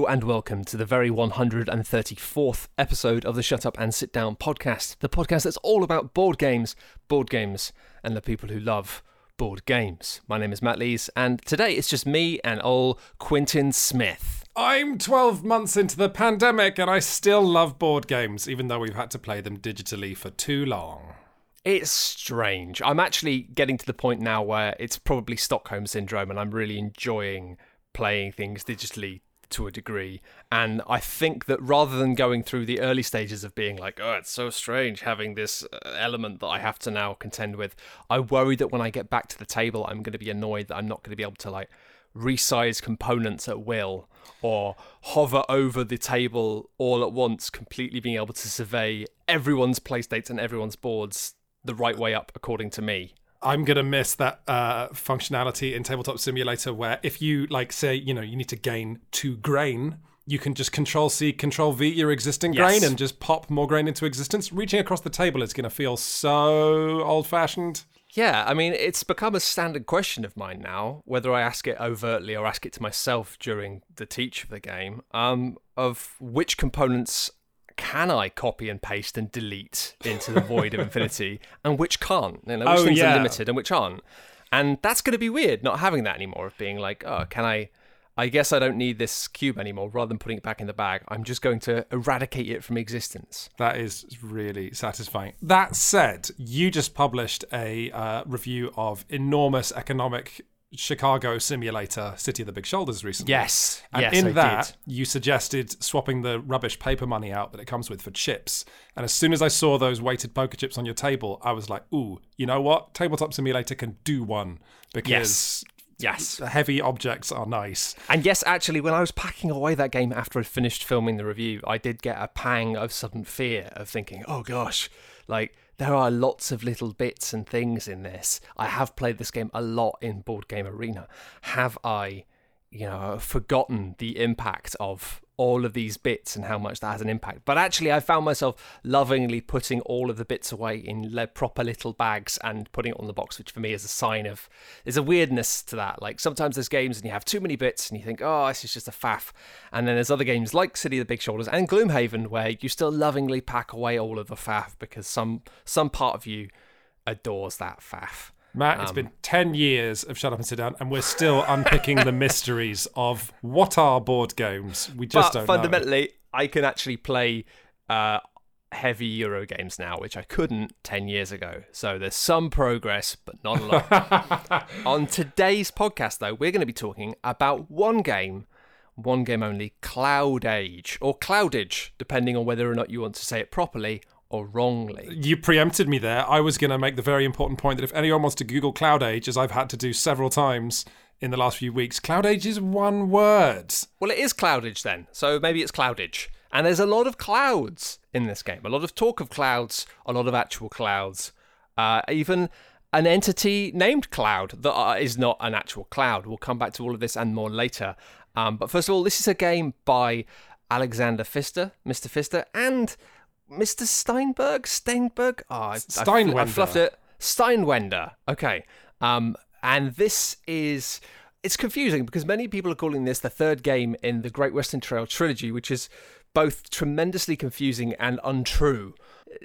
Hello and welcome to the very 134th episode of the Shut Up and Sit Down podcast, the podcast that's all about board games, board games, and the people who love board games. My name is Matt Lees, and today it's just me and old Quintin Smith. I'm 12 months into the pandemic and I still love board games, even though we've had to play them digitally for too long. It's strange. I'm actually getting to the point now where it's probably Stockholm syndrome, and I'm really enjoying playing things digitally to a degree. And I think that rather than going through the early stages of being like, oh, it's so strange having this uh, element that I have to now contend with, I worry that when I get back to the table, I'm going to be annoyed that I'm not going to be able to like resize components at will or hover over the table all at once, completely being able to survey everyone's playstates and everyone's boards the right way up according to me. I'm gonna miss that uh, functionality in Tabletop Simulator where if you like say you know you need to gain two grain, you can just Control C, Control V your existing Yes. grain and just pop more grain into existence. Reaching across the table is gonna feel so old fashioned. Yeah, I mean, it's become a standard question of mine now, whether I ask it overtly or ask it to myself during the teach of the game, um, of which components can I copy and paste and delete into the void of infinity, and which can't. You know, which Oh, things yeah. are limited and which aren't. And that's going to be weird, not having that anymore, of being like, oh, can I. I guess I don't need this cube anymore. Rather than putting it back in the bag, I'm just going to eradicate it from existence. That is really satisfying. That said, you just published a uh, review of enormous economic Chicago simulator, City of the Big Shoulders, recently. Yes, And yes, in I that, did. you suggested swapping the rubbish paper money out that it comes with for chips. And as soon as I saw those weighted poker chips on your table, I was like, ooh, you know what? Tabletop Simulator can do one because Yes. Yes. heavy objects are nice. And yes, actually, when I was packing away that game after I'd finished filming the review, I did get a pang of sudden fear of thinking, oh gosh, like there are lots of little bits and things in this. I have played this game a lot in Board Game Arena. Have I, you know, forgotten the impact of all of these bits and how much that has an impact? But actually, I found myself lovingly putting all of the bits away in proper little bags and putting it on the box, which for me is a sign of there's a weirdness to that. Like sometimes there's games and you have too many bits and you think, oh, this is just a faff. And then there's other games like City of the Big Shoulders and Gloomhaven where you still lovingly pack away all of the faff because some some part of you adores that faff. Matt, Um, it's been 10 years of Shut Up and Sit Down, and we're still unpicking the mysteries of what are board games. We just but don't know. fundamentally, I can actually play uh, heavy Euro games now, which I couldn't 10 years ago. So there's some progress, but not a lot. On today's podcast, though, we're going to be talking about one game, one game only Cloud Age, or Cloudage, depending on whether or not you want to say it properly or wrongly. You preempted me there. I was going to make the very important point that if anyone wants to Google Cloud Age, as I've had to do several times in the last few weeks, Cloud Age is one word. Well, it is Cloud Age then, so maybe it's Cloud Age. And there's a lot of clouds in this game, a lot of talk of clouds, a lot of actual clouds, uh, even an entity named Cloud that uh, not an actual cloud. We'll come back to all of this and more later. Um, but first of all, this is a game by Alexander Pfister, Mr. Pfister, and Mr. Steinberg, Steinberg. Oh, I, I, fl- I fluffed it. Steinwender. Okay. Um, and this is it's confusing because many people are calling this the third game in the Great Western Trail trilogy, which is both tremendously confusing and untrue,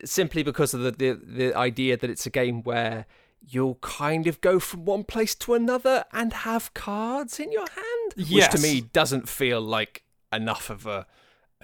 simply because of the the, the idea that it's a game where you'll kind of go from one place to another and have cards in your hand, yes. which to me doesn't feel like enough of a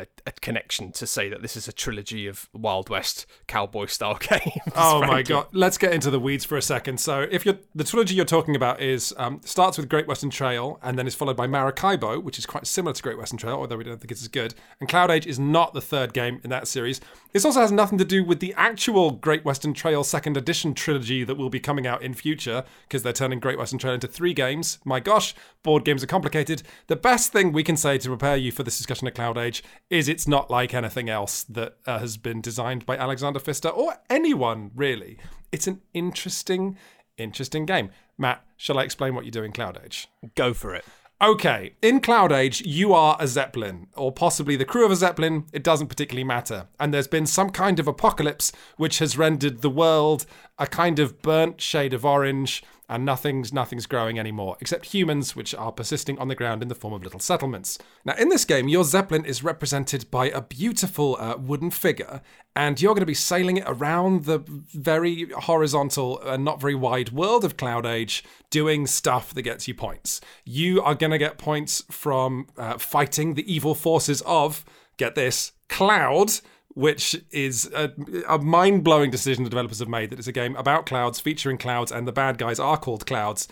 a, a connection to say that this is a trilogy of Wild West cowboy style games. Oh my god! Let's get into the weeds for a second. So, if you're the trilogy you're talking about is um, starts with Great Western Trail and then is followed by Maracaibo, which is quite similar to Great Western Trail, although we don't think it's as good. And Cloud Age is not the third game in that series. This also has nothing to do with the actual Great Western Trail Second Edition trilogy that will be coming out in future because they're turning Great Western Trail into three games. My gosh, board games are complicated. The best thing we can say to prepare you for this discussion of Cloud Age is it's not like anything else that uh, has been designed by Alexander Pfister or anyone really. It's an interesting, interesting game. Matt, shall I explain what you do in Cloud Age? Go for it. Okay, in Cloud Age, you are a Zeppelin, or possibly the crew of a Zeppelin, it doesn't particularly matter. And there's been some kind of apocalypse which has rendered the world a kind of burnt shade of orange, and nothing's nothing's growing anymore except humans, which are persisting on the ground in the form of little settlements. Now, in this game, your zeppelin is represented by a beautiful uh, wooden figure, and you're going to be sailing it around the very horizontal and not very wide world of Cloud Age, doing stuff that gets you points. You are going to get points from uh, fighting the evil forces of, get this, Cloud, which is a, a mind blowing decision the developers have made that it's a game about clouds, featuring clouds, and the bad guys are called clouds.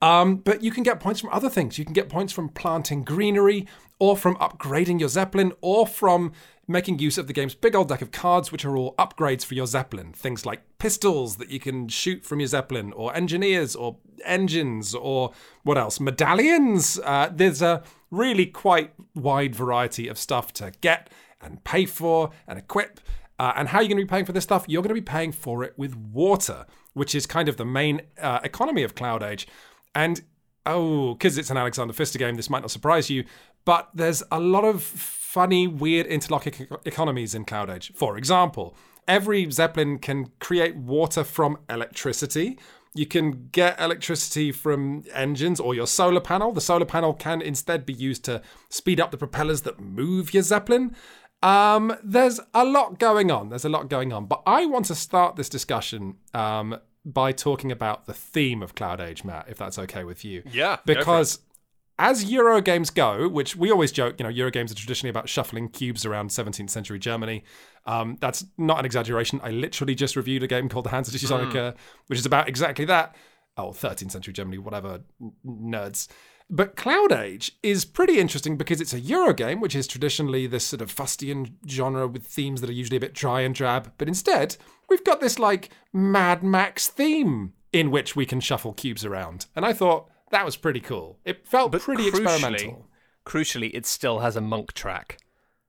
Um, but you can get points from other things. You can get points from planting greenery, or from upgrading your Zeppelin, or from making use of the game's big old deck of cards, which are all upgrades for your Zeppelin. Things like pistols that you can shoot from your Zeppelin, or engineers, or engines, or what else? Medallions. Uh, there's a really quite wide variety of stuff to get and pay for and equip. Uh, and how are you going to be paying for this stuff? You're going to be paying for it with water, which is kind of the main uh, economy of Cloud Age. And oh, because it's an Alexander Pfister game, this might not surprise you, but there's a lot of funny, weird interlocking economies in Cloud Age. For example, every Zeppelin can create water from electricity. You can get electricity from engines or your solar panel. The solar panel can instead be used to speed up the propellers that move your Zeppelin. Um, there's a lot going on. There's a lot going on. But I want to start this discussion um, by talking about the theme of Cloud Age, Matt, if that's okay with you. Yeah. Because as Euro games go, which we always joke, you know, Euro games are traditionally about shuffling cubes around 17th century Germany. Um, that's not an exaggeration. I literally just reviewed a game called the Hansa Teutonica, mm. which is about exactly that. Oh, 13th century Germany, whatever, nerds. But Cloud Age is pretty interesting because it's a Euro game, which is traditionally this sort of fustian genre with themes that are usually a bit dry and drab. But instead, we've got this like Mad Max theme in which we can shuffle cubes around. And I thought that was pretty cool. It felt but pretty crucially, experimental. Crucially, it still has a monk track.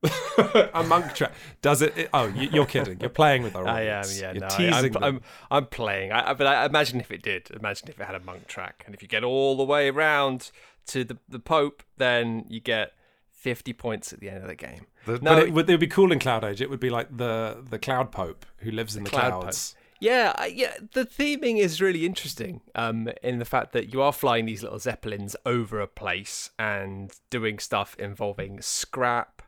a monk track. Does it, it? Oh, you, are kidding. You're playing with our audience. I am. Yeah, you're no, teasing I, am I'm, I'm playing. I, but I imagine if it did. Imagine if it had a monk track, and if you get all the way around to the the Pope, then you get 50 points at the end of the game. The, no, but it would, it would be cool in Cloud Age. It would be like the the Cloud Pope who lives in the, the cloud clouds. Pope. Yeah, yeah. The theming is really interesting. Um, in the fact that you are flying these little zeppelins over a place and doing stuff involving scrap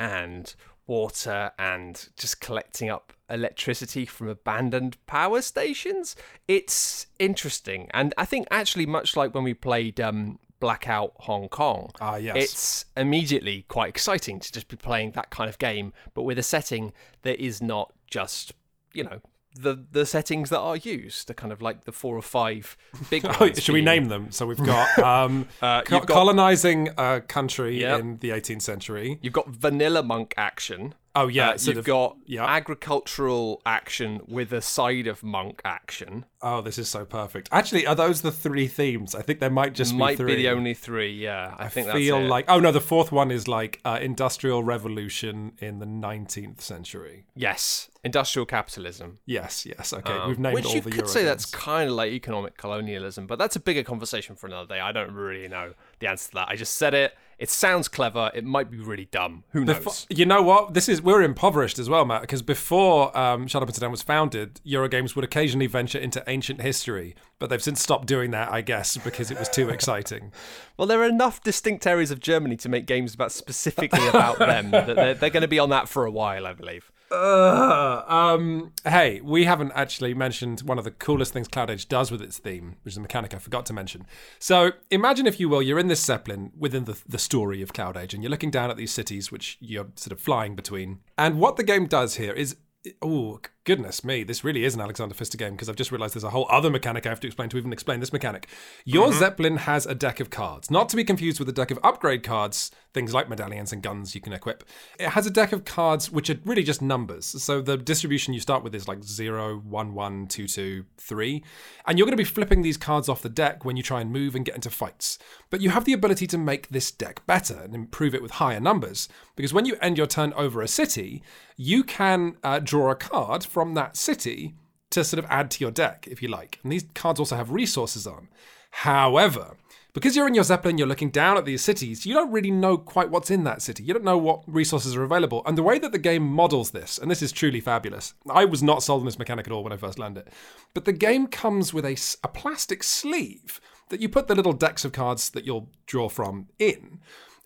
and water and just collecting up electricity from abandoned power stations. It's interesting, and I think actually much like when we played um, Blackout Hong Kong. Ah, yes. It's immediately quite exciting to just be playing that kind of game, but with a setting that is not just, you know, the the settings that are used, the kind of like the four or five big oh, ones. Should we name them? So we've got, um, uh, co- got colonizing a country yep. in the 18th century. You've got vanilla monk action. Oh yeah, uh, you've of, got yeah. agricultural action with a side of monk action. Oh, this is so perfect. Actually, are those the three themes? I think there might just might be, three. be the only three. Yeah, I, I think feel like. Oh no, the fourth one is like uh, industrial revolution in the nineteenth century. Yes, industrial capitalism. Yes, yes. Okay, um, we've named which all you the. could Euro say that's kind of like economic colonialism, but that's a bigger conversation for another day. I don't really know the answer to that. I just said it. It sounds clever. It might be really dumb. Who knows? You know what? This is we're impoverished as well, Matt. Because before um, Shut Up and Sit Down was founded, Eurogames would occasionally venture into ancient history, but they've since stopped doing that, I guess, because it was too exciting. well, there are enough distinct areas of Germany to make games about specifically about them that they're, they're going to be on that for a while, I believe. Uh, um, hey, we haven't actually mentioned one of the coolest things Cloud Age does with its theme, which is a mechanic I forgot to mention. So imagine, if you will, you're in this Zeppelin within the, the story of Cloud Age, and you're looking down at these cities which you're sort of flying between. And what the game does here is oh goodness me this really is an alexander pfister game because i've just realized there's a whole other mechanic i have to explain to even explain this mechanic. Your mm-hmm. zeppelin has a deck of cards. Not to be confused with a deck of upgrade cards things like medallions and guns you can equip. It has a deck of cards which are really just numbers. So the distribution you start with is like 0 1 1 2 2 3 and you're going to be flipping these cards off the deck when you try and move and get into fights. But you have the ability to make this deck better and improve it with higher numbers. Because when you end your turn over a city you can uh, draw a card from that city to sort of add to your deck, if you like. And these cards also have resources on. However, because you're in your Zeppelin, you're looking down at these cities, you don't really know quite what's in that city. You don't know what resources are available. And the way that the game models this, and this is truly fabulous, I was not sold on this mechanic at all when I first learned it, but the game comes with a, a plastic sleeve that you put the little decks of cards that you'll draw from in.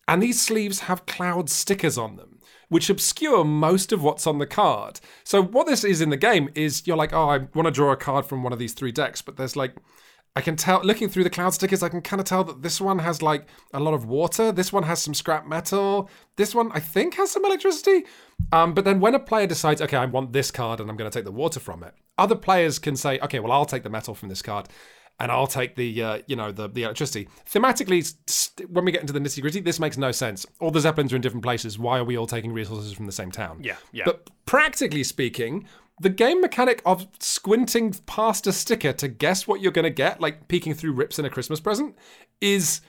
And these sleeves have cloud stickers on them, which obscure most of what's on the card. So, what this is in the game is you're like, oh, I want to draw a card from one of these three decks, but there's like I can tell, looking through the cloud stickers, I can kind of tell that this one has like a lot of water. This one has some scrap metal. This one, I think, has some electricity. Um, but then when a player decides, okay, I want this card and I'm going to take the water from it, other players can say, okay, well, I'll take the metal from this card and I'll take the, uh, you know, the, the electricity. Thematically, st- when we get into the nitty gritty, this makes no sense. All the Zeppelins are in different places. Why are we all taking resources from the same town? Yeah, yeah. But practically speaking, the game mechanic of squinting past a sticker to guess what you're going to get, like peeking through rips in a Christmas present, is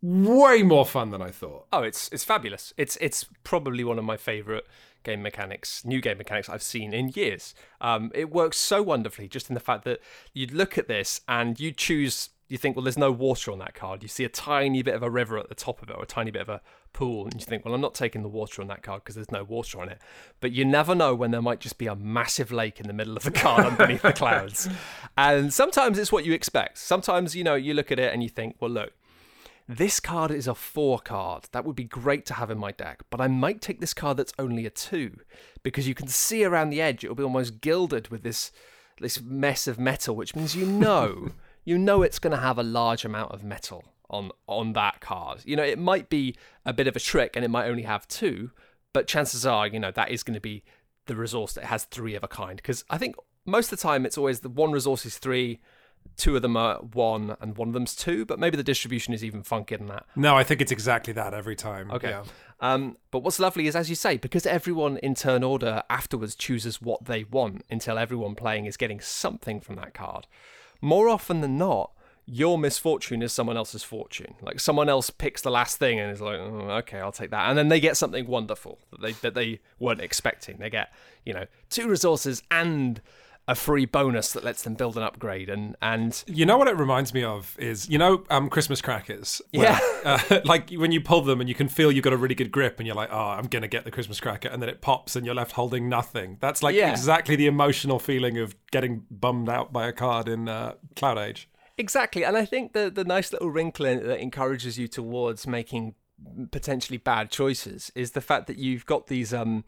way more fun than I thought. Oh, it's it's fabulous. It's it's probably one of my favorite game mechanics, new game mechanics I've seen in years. Um, it works so wonderfully, just in the fact that you'd look at this and you choose. You think, well, there's no water on that card. You see a tiny bit of a river at the top of it, or a tiny bit of a pool, and you think, well, I'm not taking the water on that card because there's no water on it. But you never know when there might just be a massive lake in the middle of the card underneath the clouds. And sometimes it's what you expect. Sometimes, you know, you look at it and you think, well, look, this card is a four card. That would be great to have in my deck, but I might take this card that's only a two because you can see around the edge it'll be almost gilded with this this mess of metal, which means you know you know it's going to have a large amount of metal on on that card. You know, it might be a bit of a trick and it might only have two, but chances are, you know, that is going to be the resource that has three of a kind because I think most of the time it's always the one resource is three two of them are one and one of them's two, but maybe the distribution is even funkier than that. No, I think it's exactly that every time. Okay. Yeah. Um, but what's lovely is, as you say, because everyone in turn order afterwards chooses what they want until everyone playing is getting something from that card. More often than not, your misfortune is someone else's fortune. Like someone else picks the last thing and is like, oh, okay, I'll take that, and then they get something wonderful that they that they weren't expecting. They get, you know, two resources and a free bonus that lets them build an upgrade and and You know what it reminds me of is you know um, Christmas crackers. where, Yeah. uh, like when you pull them and you can feel you've got a really good grip and you're like, oh, I'm gonna get the Christmas cracker, and then it pops and you're left holding nothing. That's like Yeah. exactly the emotional feeling of getting bummed out by a card in uh, Cloud Age. Exactly, and I think the the nice little wrinkle in that encourages you towards making potentially bad choices is the fact that you've got these um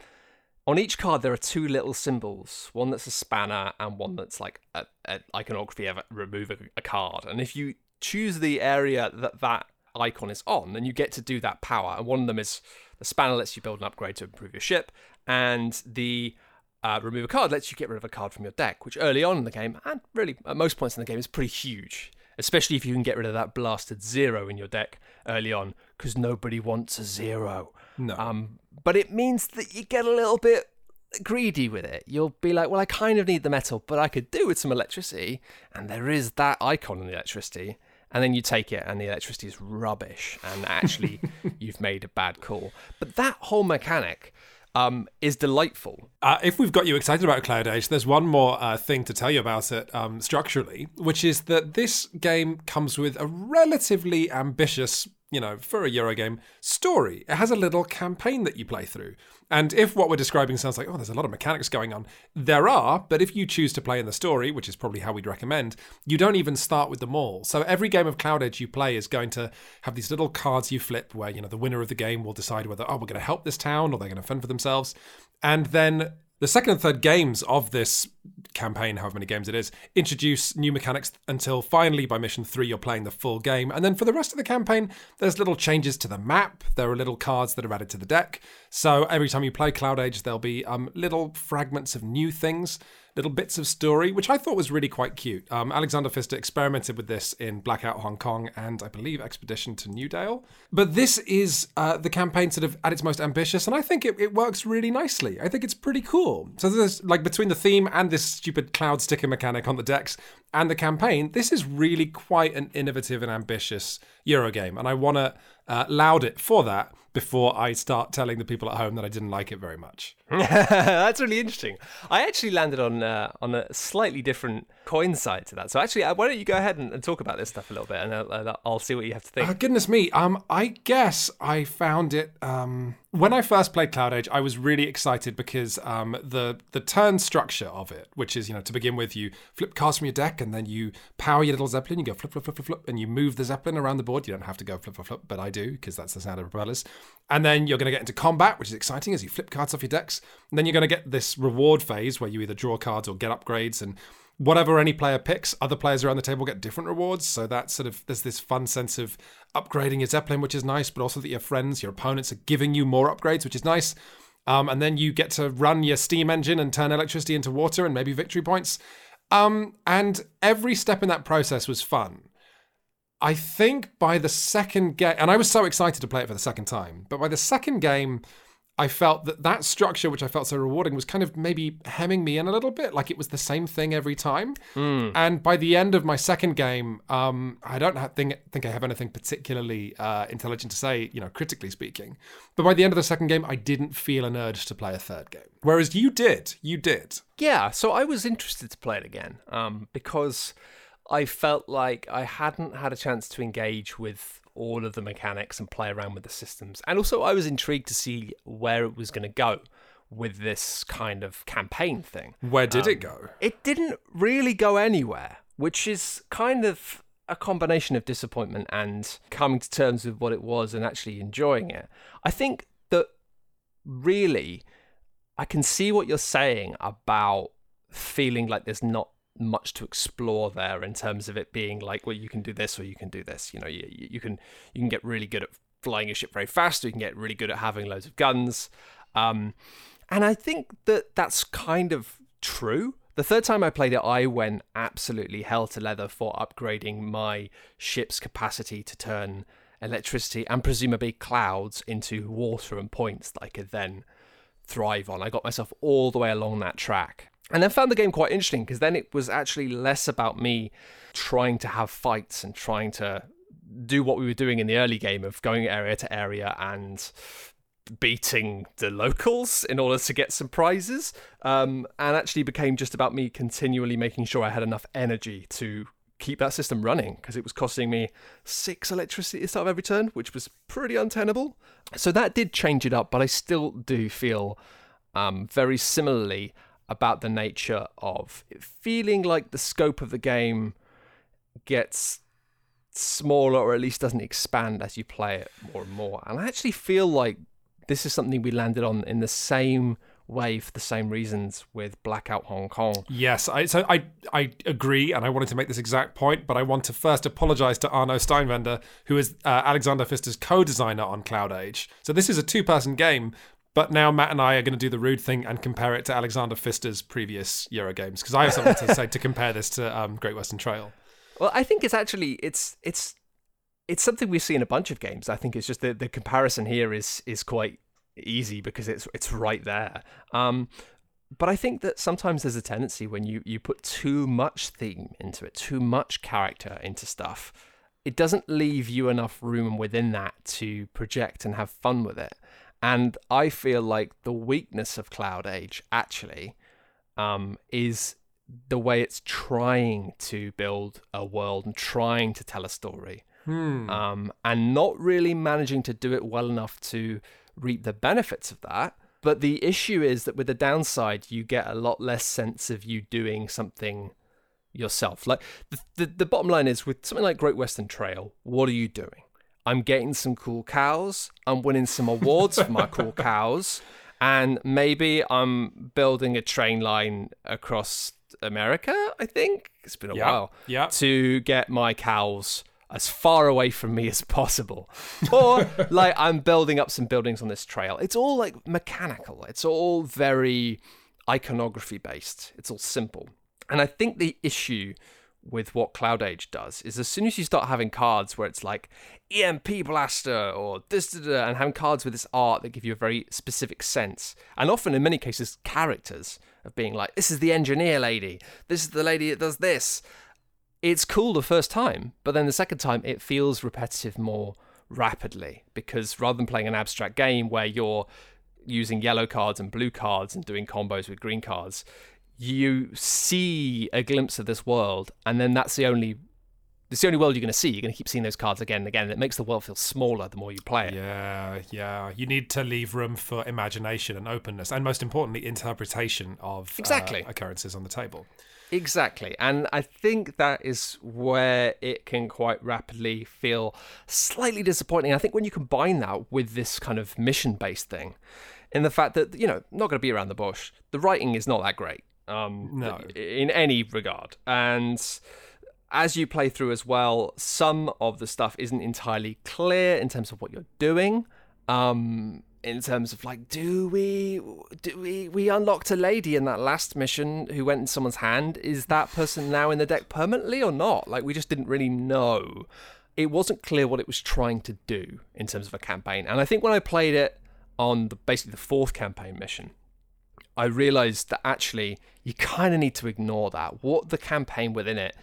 on each card there are two little symbols, one that's a spanner and one that's like a, a iconography of remove a, a card, and if you choose the area that that icon is on, then you get to do that power, and one of them is the spanner lets you build an upgrade to improve your ship, and the uh, remove a card lets you get rid of a card from your deck, which early on in the game, and really at most points in the game, is pretty huge. Especially if you can get rid of that blasted zero in your deck early on, because nobody wants a zero. No. Um, but it means that you get a little bit greedy with it. You'll be like, well, I kind of need the metal, but I could do with some electricity, and there is that icon in the electricity. And then you take it, and the electricity is rubbish, and actually, you've made a bad call. But that whole mechanic um, is delightful. Uh, if we've got you excited about Cloud Age, there's one more uh, thing to tell you about it um, structurally, which is that this game comes with a relatively ambitious, you know, for a Euro game, story. It has a little campaign that you play through. And if what we're describing sounds like, oh, there's a lot of mechanics going on, there are, but if you choose to play in the story, which is probably how we'd recommend, you don't even start with them all. So every game of Cloud Age you play is going to have these little cards you flip where, you know, the winner of the game will decide whether, oh, we're going to help this town or they're going to fend for themselves. And then the second and third games of this campaign, however many games it is, introduce new mechanics until finally by mission three you're playing the full game. And then for the rest of the campaign, there's little changes to the map. There are little cards that are added to the deck. So every time you play Cloud Age, there'll be um, little fragments of new things. Little bits of story, which I thought was really quite cute. Um, Alexander Pfister experimented with this in Blackout Hong Kong and I believe Expedition to Newdale. But this is uh, the campaign sort of at its most ambitious, and I think it, it works really nicely. I think it's pretty cool. So there's like between the theme and this stupid cloud sticker mechanic on the decks and the campaign, this is really quite an innovative and ambitious Euro game, and I want to uh, loud it for that before I start telling the people at home that I didn't like it very much. That's really interesting. I actually landed on uh, on a slightly different coin side to that. So actually, uh, why don't you go ahead and, and talk about this stuff a little bit, and I'll, I'll see what you have to think. Oh, goodness me. Um, I guess I found it. Um, when I first played Cloud Age, I was really excited because um, the the turn structure of it, which is you know to begin with, you flip cards from your deck and then you power your little zeppelin. You go flip flip flip flip flip, and you move the zeppelin around the board. You don't have to go flip flip flip, but I do because that's the sound of propellers. And then you're going to get into combat, which is exciting as you flip cards off your decks. And then you're going to get this reward phase where you either draw cards or get upgrades and whatever any player picks, other players around the table get different rewards. So that sort of there's this fun sense of upgrading your Zeppelin, which is nice, but also that your friends, your opponents are giving you more upgrades, which is nice. Um, and then you get to run your steam engine and turn electricity into water and maybe victory points. Um, and every step in that process was fun. I think by the second game, and I was so excited to play it for the second time, but by the second game, I felt that that structure, which I felt so rewarding, was kind of maybe hemming me in a little bit, like it was the same thing every time. Mm. And by the end of my second game, um, I don't have, think think I have anything particularly uh, intelligent to say, you know, critically speaking. But by the end of the second game, I didn't feel an urge to play a third game. Whereas you did, you did. Yeah, so I was interested to play it again um, because I felt like I hadn't had a chance to engage with all of the mechanics and play around with the systems. And also, I was intrigued to see where it was going to go with this kind of campaign thing. Where did Um, it go? It didn't really go anywhere, which is kind of a combination of disappointment and coming to terms with what it was and actually enjoying it. I think that really, I can see what you're saying about feeling like there's not much to explore there in terms of it being like, well, you can do this or you can do this. You know, you, you can you can get really good at flying a ship very fast, or you can get really good at having loads of guns. Um, and I think that that's kind of true. The third time I played it, I went absolutely hell to leather for upgrading my ship's capacity to turn electricity and presumably clouds into water and points that I could then thrive on. I got myself all the way along that track. And then found the game quite interesting because then it was actually less about me trying to have fights and trying to do what we were doing in the early game of going area to area and beating the locals in order to get some prizes, um, and actually became just about me continually making sure I had enough energy to keep that system running because it was costing me six electricity at the start of every turn, which was pretty untenable. So that did change it up, but I still do feel um, very similarly about the nature of feeling like the scope of the game gets smaller or at least doesn't expand as you play it more and more. And I actually feel like this is something we landed on in the same way for the same reasons with Blackout Hong Kong. Yes, I, so I I agree, and I wanted to make this exact point, but I want to first apologise to Arno Steinwender, who is uh, Alexander Pfister's co-designer on Cloud Age. So this is a two-person game, but now Matt and I are going to do the rude thing and compare it to Alexander Pfister's previous Euro games because I have something to say to compare this to um, Great Western Trail. Well, I think it's actually it's it's it's something we see in a bunch of games. I think it's just the the comparison here is is quite easy because it's it's right there. Um, but I think that sometimes there's a tendency when you you put too much theme into it, too much character into stuff, it doesn't leave you enough room within that to project and have fun with it. And I feel like the weakness of Cloud Age actually um, is the way it's trying to build a world and trying to tell a story, Hmm. um, and not really managing to do it well enough to reap the benefits of that. But the issue is that with the downside, you get a lot less sense of you doing something yourself. Like the, the, the bottom line is with something like Great Western Trail, what are you doing? I'm getting some cool cows. I'm winning some awards for my cool cows. And maybe I'm building a train line across America, I think. It's been a Yeah. while. Yeah. To get my cows as far away from me as possible. Or like I'm building up some buildings on this trail. It's all like mechanical. It's all very iconography based. It's all simple. And I think the issue with what Cloud Age does is as soon as you start having cards where it's like EMP blaster or this da, da, and having cards with this art that give you a very specific sense, and often in many cases characters of being like, this is the engineer lady, this is the lady that does this. It's cool the first time, but then the second time it feels repetitive more rapidly because rather than playing an abstract game where you're using yellow cards and blue cards and doing combos with green cards, you see a glimpse of this world, and then that's the only it's the only world you're going to see. You're going to keep seeing those cards again and again. And it makes the world feel smaller the more you play it. Yeah, yeah. You need to leave room for imagination and openness, and most importantly, interpretation of exactly. Uh, occurrences on the table. Exactly. And I think that is where it can quite rapidly feel slightly disappointing. I think when you combine that with this kind of mission based thing, in the fact that, you know, not going to be around the bush, the writing is not that great. Um, no. In any regard. And as you play through as well, some of the stuff isn't entirely clear in terms of what you're doing. Um, in terms of like, do we do we we unlocked a lady in that last mission who went in someone's hand? Is that person now in the deck permanently or not? Like, we just didn't really know. It wasn't clear what it was trying to do in terms of a campaign. And I think when I played it on the, basically the fourth campaign mission, I realized that actually you kind of need to ignore that. What the campaign within it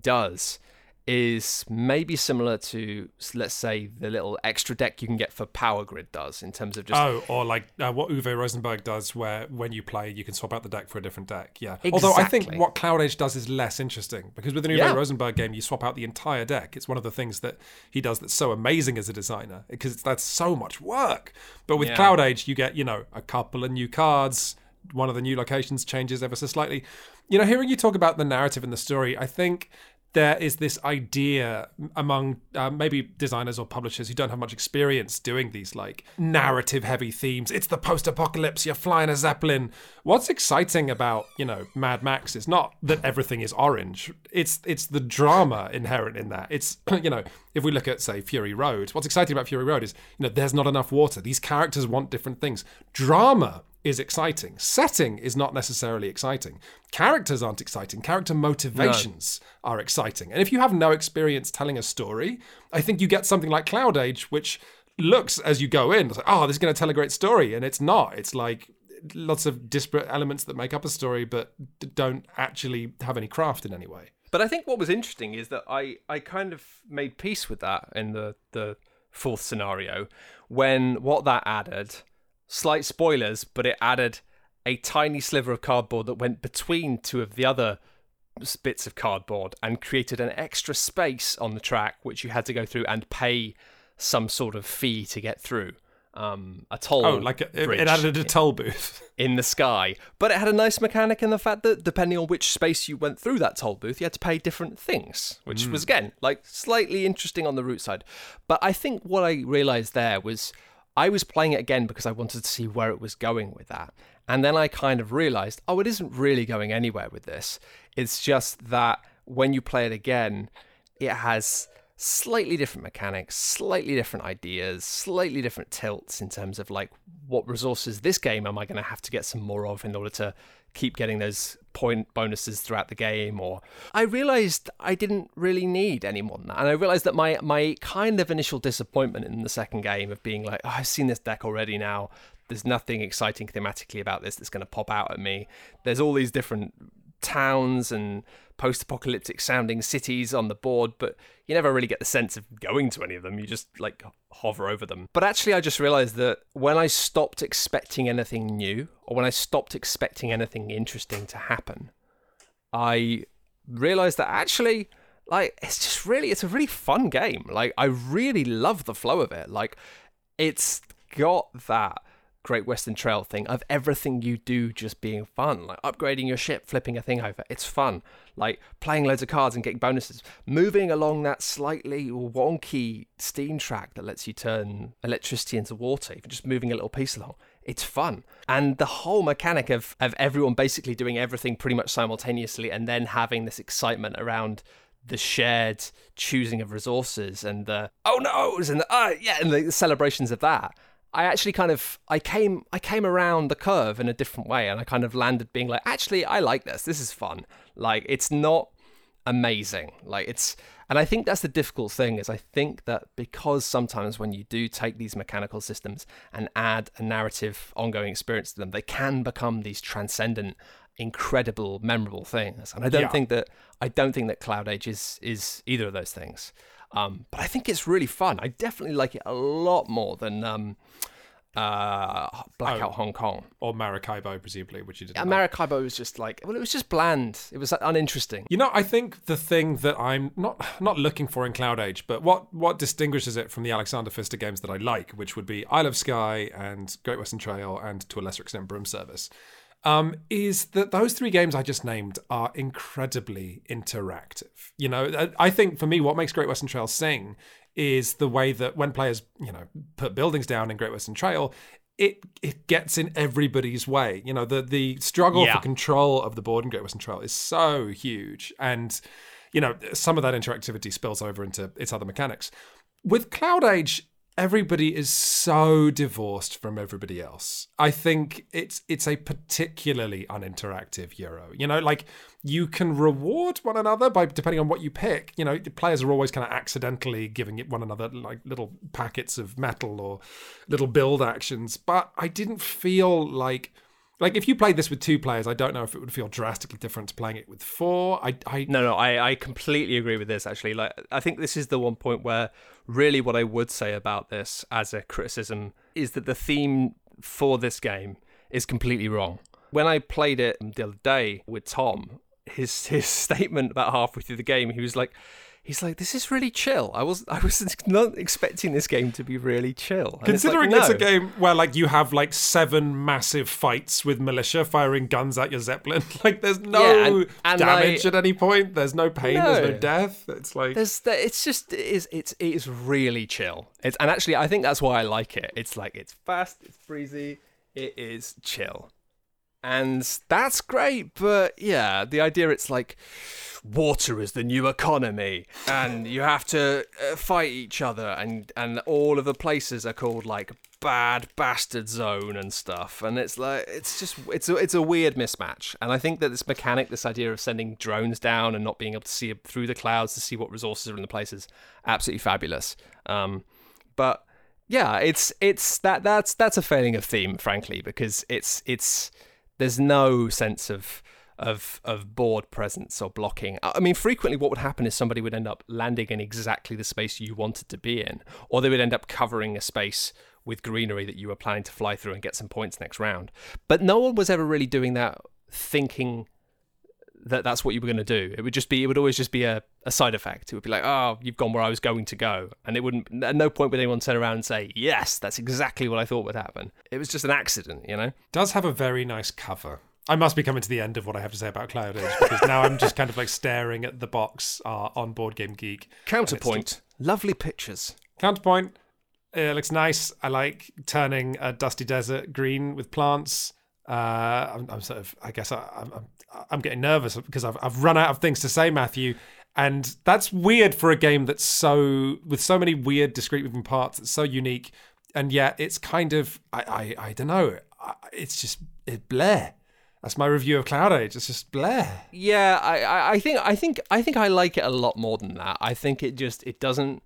does is maybe similar to let's say the little extra deck you can get for Power Grid does in terms of just oh or like uh, what Uwe Rosenberg does where when you play you can swap out the deck for a different deck yeah exactly. although I think what Cloud Age does is less interesting because with an Uwe yeah. Rosenberg game you swap out the entire deck it's one of the things that he does that's so amazing as a designer because that's so much work but with yeah. Cloud Age you get you know a couple of new cards one of the new locations changes ever so slightly you know hearing you talk about the narrative and the story I think there is this idea among uh, maybe designers or publishers who don't have much experience doing these like narrative heavy themes. It's the post apocalypse, you're flying a Zeppelin. What's exciting about, you know, Mad Max is not that everything is orange. It's it's the drama inherent in that. It's you know, if we look at say Fury Road, what's exciting about Fury Road is, you know, there's not enough water. These characters want different things. Drama is exciting. Setting is not necessarily exciting. Characters aren't exciting. Character motivations no. are exciting. And if you have no experience telling a story, I think you get something like Cloud Age, which looks as you go in, like, oh, this is going to tell a great story. And it's not. It's like lots of disparate elements that make up a story, but don't actually have any craft in any way. But I think what was interesting is that I, I kind of made peace with that in the, the fourth scenario when what that added slight spoilers, but it added a tiny sliver of cardboard that went between two of the other bits of cardboard and created an extra space on the track which you had to go through and pay some sort of fee to get through. Um, a toll. Oh, like a, it added a toll booth in the sky, but it had a nice mechanic in the fact that depending on which space you went through that toll booth, you had to pay different things, which mm. was again like slightly interesting on the route side. But I think what I realized there was I was playing it again because I wanted to see where it was going with that. And then I kind of realized, oh, it isn't really going anywhere with this. It's just that when you play it again, it has slightly different mechanics, slightly different ideas, slightly different tilts in terms of like what resources this game am I going to have to get some more of in order to keep getting those point bonuses throughout the game or I realized I didn't really need any more than that. And I realized that my my kind of initial disappointment in the second game of being like oh, I've seen this deck already now. There's nothing exciting thematically about this that's going to pop out at me. There's all these different towns and post-apocalyptic sounding cities on the board but you never really get the sense of going to any of them. You just like hover over them. But actually i just realized that when i stopped expecting anything new or when i stopped expecting anything interesting to happen i realized that actually like it's just really it's a really fun game. Like i really love the flow of it. Like it's got that Great Western Trail thing of everything you do just being fun, like upgrading your ship, flipping a thing over. It's fun. Like playing loads of cards and getting bonuses, moving along that slightly wonky steam track that lets you turn electricity into water, even just moving a little piece along. It's fun. And the whole mechanic of, of everyone basically doing everything pretty much simultaneously and then having this excitement around the shared choosing of resources and the oh no's and the uh, yeah and the celebrations of that I actually kind of I came I came around the curve in a different way and I kind of landed being like actually I like this. This is fun. Like it's not amazing. Like it's and I think that's the difficult thing is I think that because sometimes when you do take these mechanical systems and add a narrative ongoing experience to them they can become these transcendent incredible memorable things. And I don't yeah. think that I don't think that Cloud Age is is either of those things Um, but I think it's really fun. I definitely like it a lot more than um, uh, Blackout Oh. Hong Kong. Or Maracaibo, presumably, which you didn't. like. Maracaibo was just like, well, it was just bland. It was like, uninteresting. You know, I think the thing that I'm not not looking for in Cloud Age, but what what distinguishes it from the Alexander Pfister games that I like, which would be Isle of Skye and Great Western Trail, and to a lesser extent Broom Service, um, is that those three games I just named are incredibly interactive. You know, I- think for me, what makes Great Western Trail sing is the way that when players, you know, put buildings down in Great Western Trail, it it gets in everybody's way. You know, the the struggle Yeah. for control of the board in Great Western Trail is so huge, and you know, some of that interactivity spills over into its other mechanics. With Cloud Age, everybody is so divorced from everybody else. I think it's it's a particularly uninteractive Euro. You know, like you can reward one another by depending on what you pick. You know, the players are always kind of accidentally giving it one another like little packets of metal or little build actions. But I didn't feel like like if you played this with two players, I don't know if it would feel drastically different to playing it with four. I I No, no, I, I completely agree with this. Actually, like I think this is the one point where really what I would say about this as a criticism is that the theme for this game is completely wrong. When I played it the other day with Tom, his his statement about halfway through the game, he was like. He's like, this is really chill. I was, I was not expecting this game to be really chill. And it's like, Considering it's, a game where like you have like seven massive fights with militia firing guns at your zeppelin, like there's no Yeah, and- and, damage like- at any point. There's no pain. There's no No. death. It's like There's. It's just it is it's it is really chill. It's and actually I think that's why I like it. It's like it's fast, it's breezy, it is chill, and that's great. But yeah, the idea it's like water is the new economy, and you have to uh, fight each other, and and all of the places are called like bad bastard zone and stuff and it's like it's just it's a, it's a weird mismatch and i think that this mechanic this idea of sending drones down and not being able to see through the clouds to see what resources are in the places absolutely fabulous um but yeah it's it's that that's that's a failing of theme frankly because it's it's there's no sense of of of board presence or blocking. I mean, frequently what would happen is somebody would end up landing in exactly the space you wanted to be in, or they would end up covering a space with greenery that you were planning to fly through and get some points next round. But no one was ever really doing that thinking that that's what you were going to do. It would just be, it would always just be a, a side effect. It would be like, oh, you've gone where I was going to go. And it wouldn't, at no point would anyone turn around and say, yes, that's exactly what I thought would happen. It was just an accident, you know? does have a very nice cover. I must be coming to the end of what I have to say about Cloud Age because now I'm just kind of like staring at the box uh, on Board Game Geek. Counterpoint, lovely pictures. Counterpoint, it looks nice. I like turning a dusty desert green with plants. Uh, I'm, I'm sort of, I guess, I, I'm, I'm, I'm getting nervous because I've, I've run out of things to say, Matthew, and that's weird for a game that's so with so many weird, discrete moving parts. It's so unique, and yet it's kind of, I, I, I don't know. It's just it bleh. That's my review of Cloud Age. It's just bleh. Yeah, I, I think, I think, I think I like it a lot more than that. I think it just, it doesn't.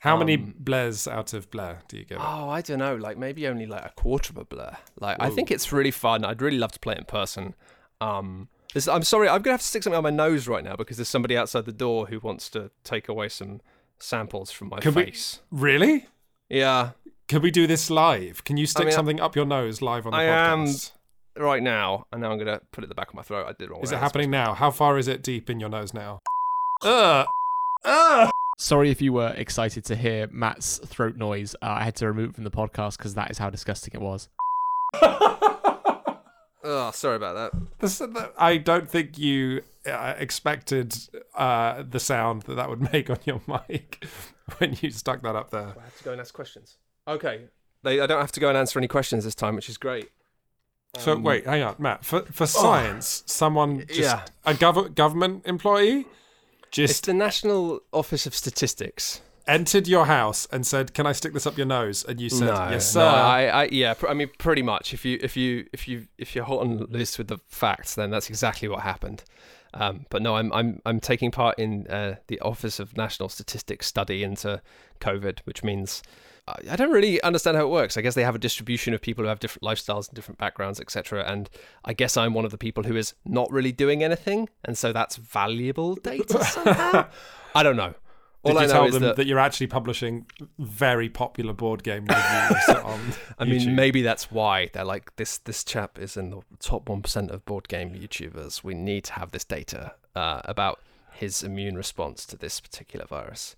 How many um, blehs out of bleh do you give it? Oh, I don't know. Like maybe only like a quarter of a blur. Like I think it's really fun. I'd really love to play it in person. Um, this, I'm sorry, I'm gonna have to stick something on my nose right now because there's somebody outside the door who wants to take away some samples from my Can we- face. Really? Yeah, Can we do this live? Can you stick mean, something up your nose live on the I am- right now, and now I'm gonna put it at the back of my throat. I did it wrong. Is it happening now? How far is it deep in your nose now? Ugh. Ugh. Sorry if you were excited to hear Matt's throat noise. Uh, I had to remove it from the podcast because that is how disgusting it was. Oh, sorry about that. This- that- I don't think you uh, expected uh, the sound that that would make on your mic when you stuck that up there. I have to go and ask questions. Okay. They, I don't have to go and answer any questions this time, which is great. So Um, wait, hang on, Matt. For for science, someone just Yeah. a gov- government employee It's the National Office of Statistics. entered your house and said, "Can I stick this up your nose?" And you said, no, "Yes, sir." No, I, I, yeah, pr- I mean, pretty much. If you, if you, if you, if you're hot and loose with the facts, then that's exactly what happened. Um, but no, I'm, I'm, I'm taking part in uh, the Office of National Statistics study into COVID, which means I I don't really understand how it works. I guess they have a distribution of people who have different lifestyles and different backgrounds, etc. And I guess I'm one of the people who is not really doing anything, and so that's valuable data somehow. I don't know. All Did I you know tell them that, that, you're actually publishing very popular board game reviews on I mean, YouTube? maybe that's why they're like this. This chap is in the top one percent of board game YouTubers. We need to have this data uh, about his immune response to this particular virus.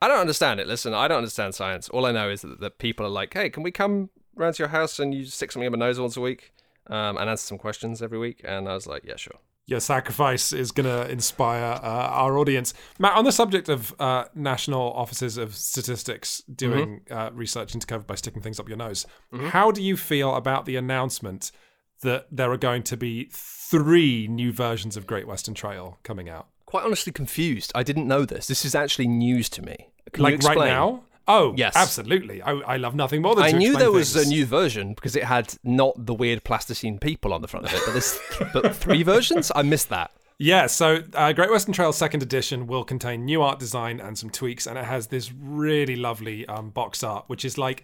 I don't understand it. Listen, I don't understand science. All I know is that, that people are like, "Hey, can we come round to your house and you stick something in my nose once a week um, and answer some questions every week?" And I was like, "Yeah, sure." your sacrifice is going to inspire uh, our audience. Matt, on the subject of uh, National Offices of Statistics doing uh, research into COVID by sticking things up your nose, how do you feel about the announcement that there are going to be three new versions of Great Western Trail coming out? Quite honestly, confused. I didn't know this. This is actually news to me. Can you like right now? Oh, Yes. absolutely. I, I love nothing more than I to knew there was a new version because it had not the weird plasticine people on the front of it, but there's but three versions. I missed that. Yeah, so uh, Great Western Trail Second Edition will contain new art design and some tweaks, and it has this really lovely um, box art, which is like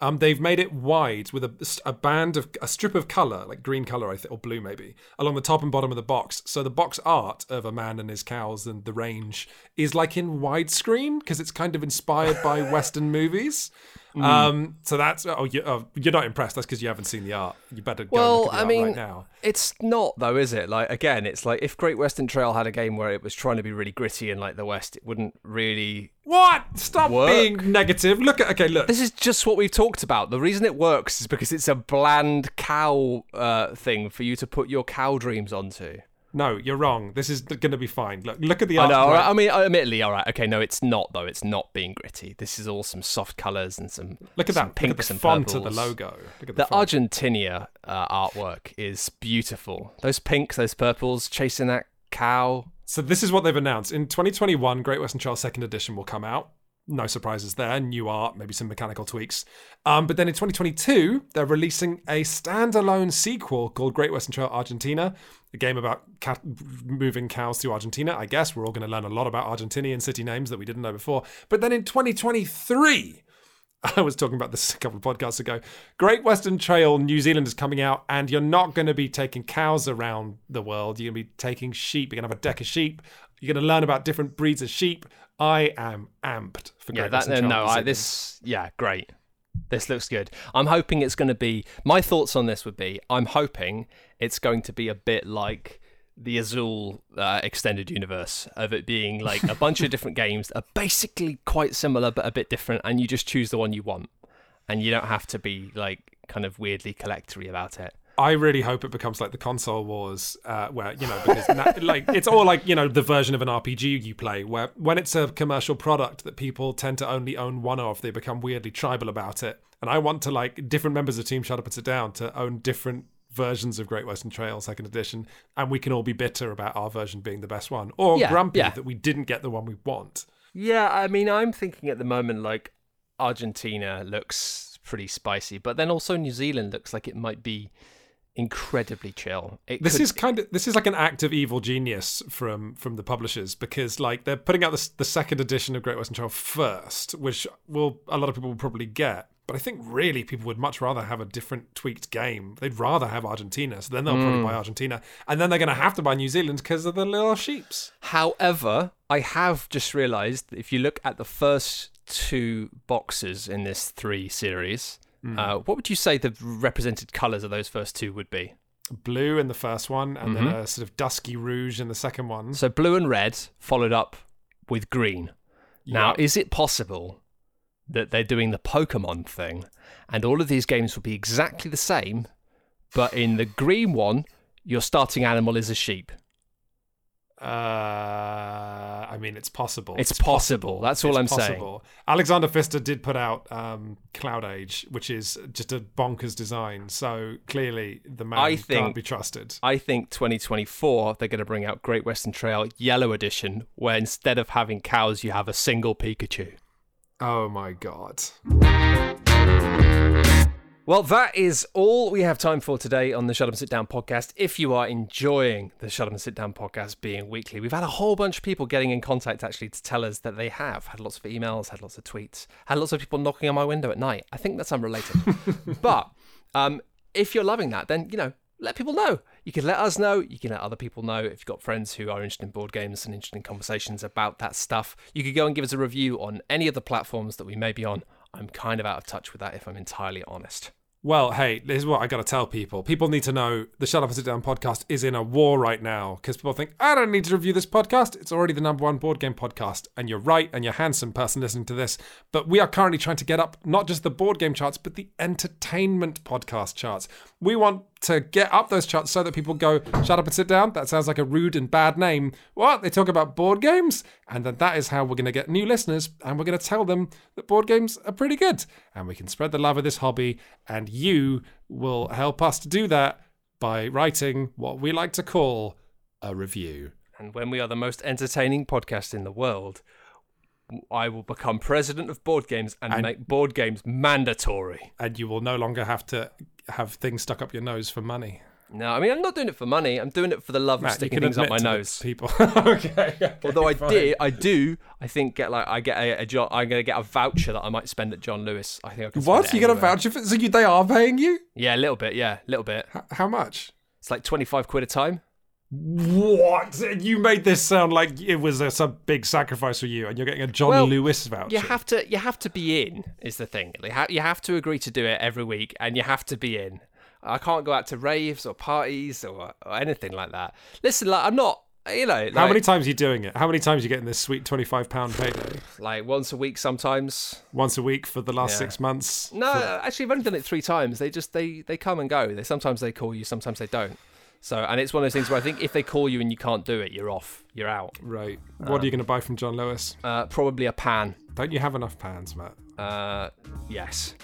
um, they've made it wide with a, a band of a strip of color, like green color, I think, or blue maybe, along the top and bottom of the box. So the box art of a man and his cows and the range is like in widescreen because it's kind of inspired by Western movies. Um, so that's oh, you, oh, you're not impressed. That's because you haven't seen the art. You better go Well, look at the I art mean, right now. It's not though, is it? Like again, it's like if Great Western Trail had a game where it was trying to be really gritty and like the West, it wouldn't really. What? Stop Work. being negative. Look at okay. Look, This is just what we've talked about. The reason it works is because it's a bland cow uh, thing for you to put your cow dreams onto. No, you're wrong. This is going to be fine. Look, look at the I know. all right- I mean, admittedly, all right. Okay, no, it's not though. It's not being gritty. This is all some soft colors and some Look at some that. pinks look at the and font of the logo. Look at the, The. Argentina uh, artwork is beautiful. Those pinks, those purples, chasing that cow. So this is what they've announced. In 2021, Great Western Trail Second Edition will come out. No surprises there. New art, maybe some mechanical tweaks. Um, but then in 2022, they're releasing a standalone sequel called Great Western Trail Argentina, a game about moving cows through Argentina. I guess we're all going to learn a lot about Argentinian city names that we didn't know before. But then in 2023, I was talking about this a couple of podcasts ago. Great Western Trail New Zealand is coming out, and you're not going to be taking cows around the world. You're going to be taking sheep. You're going to have a deck of sheep. You're going to learn about different breeds of sheep. I am amped for Great Yeah, that Western no, Trail no I, this yeah, great. This looks good. I'm hoping it's going to be. My thoughts on this would be: I'm hoping it's going to be a bit like the Azul uh, extended universe of it being like a bunch of different games that are basically quite similar but a bit different, and you just choose the one you want, and you don't have to be like kind of weirdly collectory about it. I really hope it becomes like the console wars, uh, where you know, because na- like it's all like you know the version of an RPG you play, where when it's a commercial product that people tend to only own one of, they become weirdly tribal about it. And I want to like different members of Team Shut Up and Sit Down to own different versions of Great Western Trail Second Edition, and we can all be bitter about our version being the best one, or Yeah, grumpy yeah. that we didn't get the one we want. Yeah, I mean, I'm thinking at the moment like Argentina looks pretty spicy, but then also New Zealand looks like it might be incredibly chill. It This could- is kind of this is like an act of evil genius from from the publishers because like they're putting out the, the second edition of Great Western Trail first, which will a lot of people will probably get. But I think really people would much rather have a different tweaked game. They'd rather have Argentina, so then they'll probably buy hmm. Argentina, and then they're going to have to buy New Zealand because of the little sheeps. However, I have just realised that if you look at the first two boxes in this three series, hmm. uh, what would you say the represented colours of those first two would be? Blue in the first one, and then mm-hmm. a sort of dusky rouge in the second one. So blue and red followed up with green. Now, Yep. is it possible that they're doing the Pokemon thing and all of these games will be exactly the same, but in the green one, your starting animal is a sheep? Uh, I mean, it's possible. It's possible. That's all It's I'm saying. Alexander Pfister did put out um, Cloud Age, which is just a bonkers design. So clearly, the man I can't be trusted. I think 2024 they're going to bring out Great Western Trail Yellow Edition, where instead of having cows, you have a single Pikachu. Oh my god! Well, that is all we have time for today on the Shut Up and Sit Down podcast. If you are enjoying the Shut Up and Sit Down podcast being weekly, we've had a whole bunch of people getting in contact actually to tell us that they have had lots of emails, had lots of tweets, had lots of people knocking on my window at night. I think that's unrelated. but um, if you're loving that, then, you know, let people know. You can let us know. You can let other people know if you've got friends who are interested in board games and interested in conversations about that stuff. You could go and give us a review on any of the platforms that we may be on. I'm kind of out of touch with that, if I'm entirely honest. Well, hey, this is what I got to tell people. People need to know the Shut Up and Sit Down podcast is in a war right now because people think, I don't need to review this podcast. It's already the number one board game podcast. And you're right, and you're handsome person listening to this. But we are currently trying to get up not just the board game charts, but the entertainment podcast charts. We want to get up those charts so that people go, shut up and sit down. That sounds like a rude and bad name. What? They talk about board games? And then that is how we're going to get new listeners and we're going to tell them that board games are pretty good. And we can spread the love of this hobby. And you will help us to do that by writing what we like to call a review. And when we are the most entertaining podcast in the world, I will become president of board games and, And- make board games mandatory. And you will no longer have to have things stuck up your nose for money. No, I mean I'm not doing it for money. I'm doing it for the love of Matt, you sticking things up my nose. People. okay, okay. Although I fine. did, I do. I think get like I get a, a John. I'm gonna get a voucher that I might spend at John Lewis. I think I can. What? You get a voucher for so you, they are paying you? Yeah, a little bit. Yeah, a little bit. H- how much? It's like 25 quid a time. What? You made this sound like it was a, some big sacrifice for you, and you're getting a John Well, Lewis voucher. You have to. You have to be in. Is the thing. You ha- you have to agree to do it every week, and you have to be in. I can't go out to raves or parties or, or anything like that. Listen, like I'm not. You know, like, How many times are you doing it? How many times are you getting this sweet twenty-five pound payday? like once a week sometimes. Once a week for the last Yeah. six months? No, actually, I've only done it three times. They just they they come and go. They sometimes they call you, sometimes they don't. So, and it's one of those things where I think if they call you and you can't do it, you're off. You're out. Right. What are you going to buy from John Lewis? Uh, probably a pan. Don't you have enough pans, Matt? Uh, yes.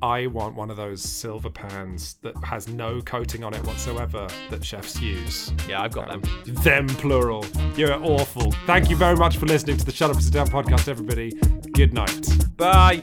I want one of those silver pans that has no coating on it whatsoever that chefs use. Yeah, I've got them. Them plural. You're awful. Thank you very much for listening to the Shut Up and Sit Down podcast, everybody. Good night. Bye.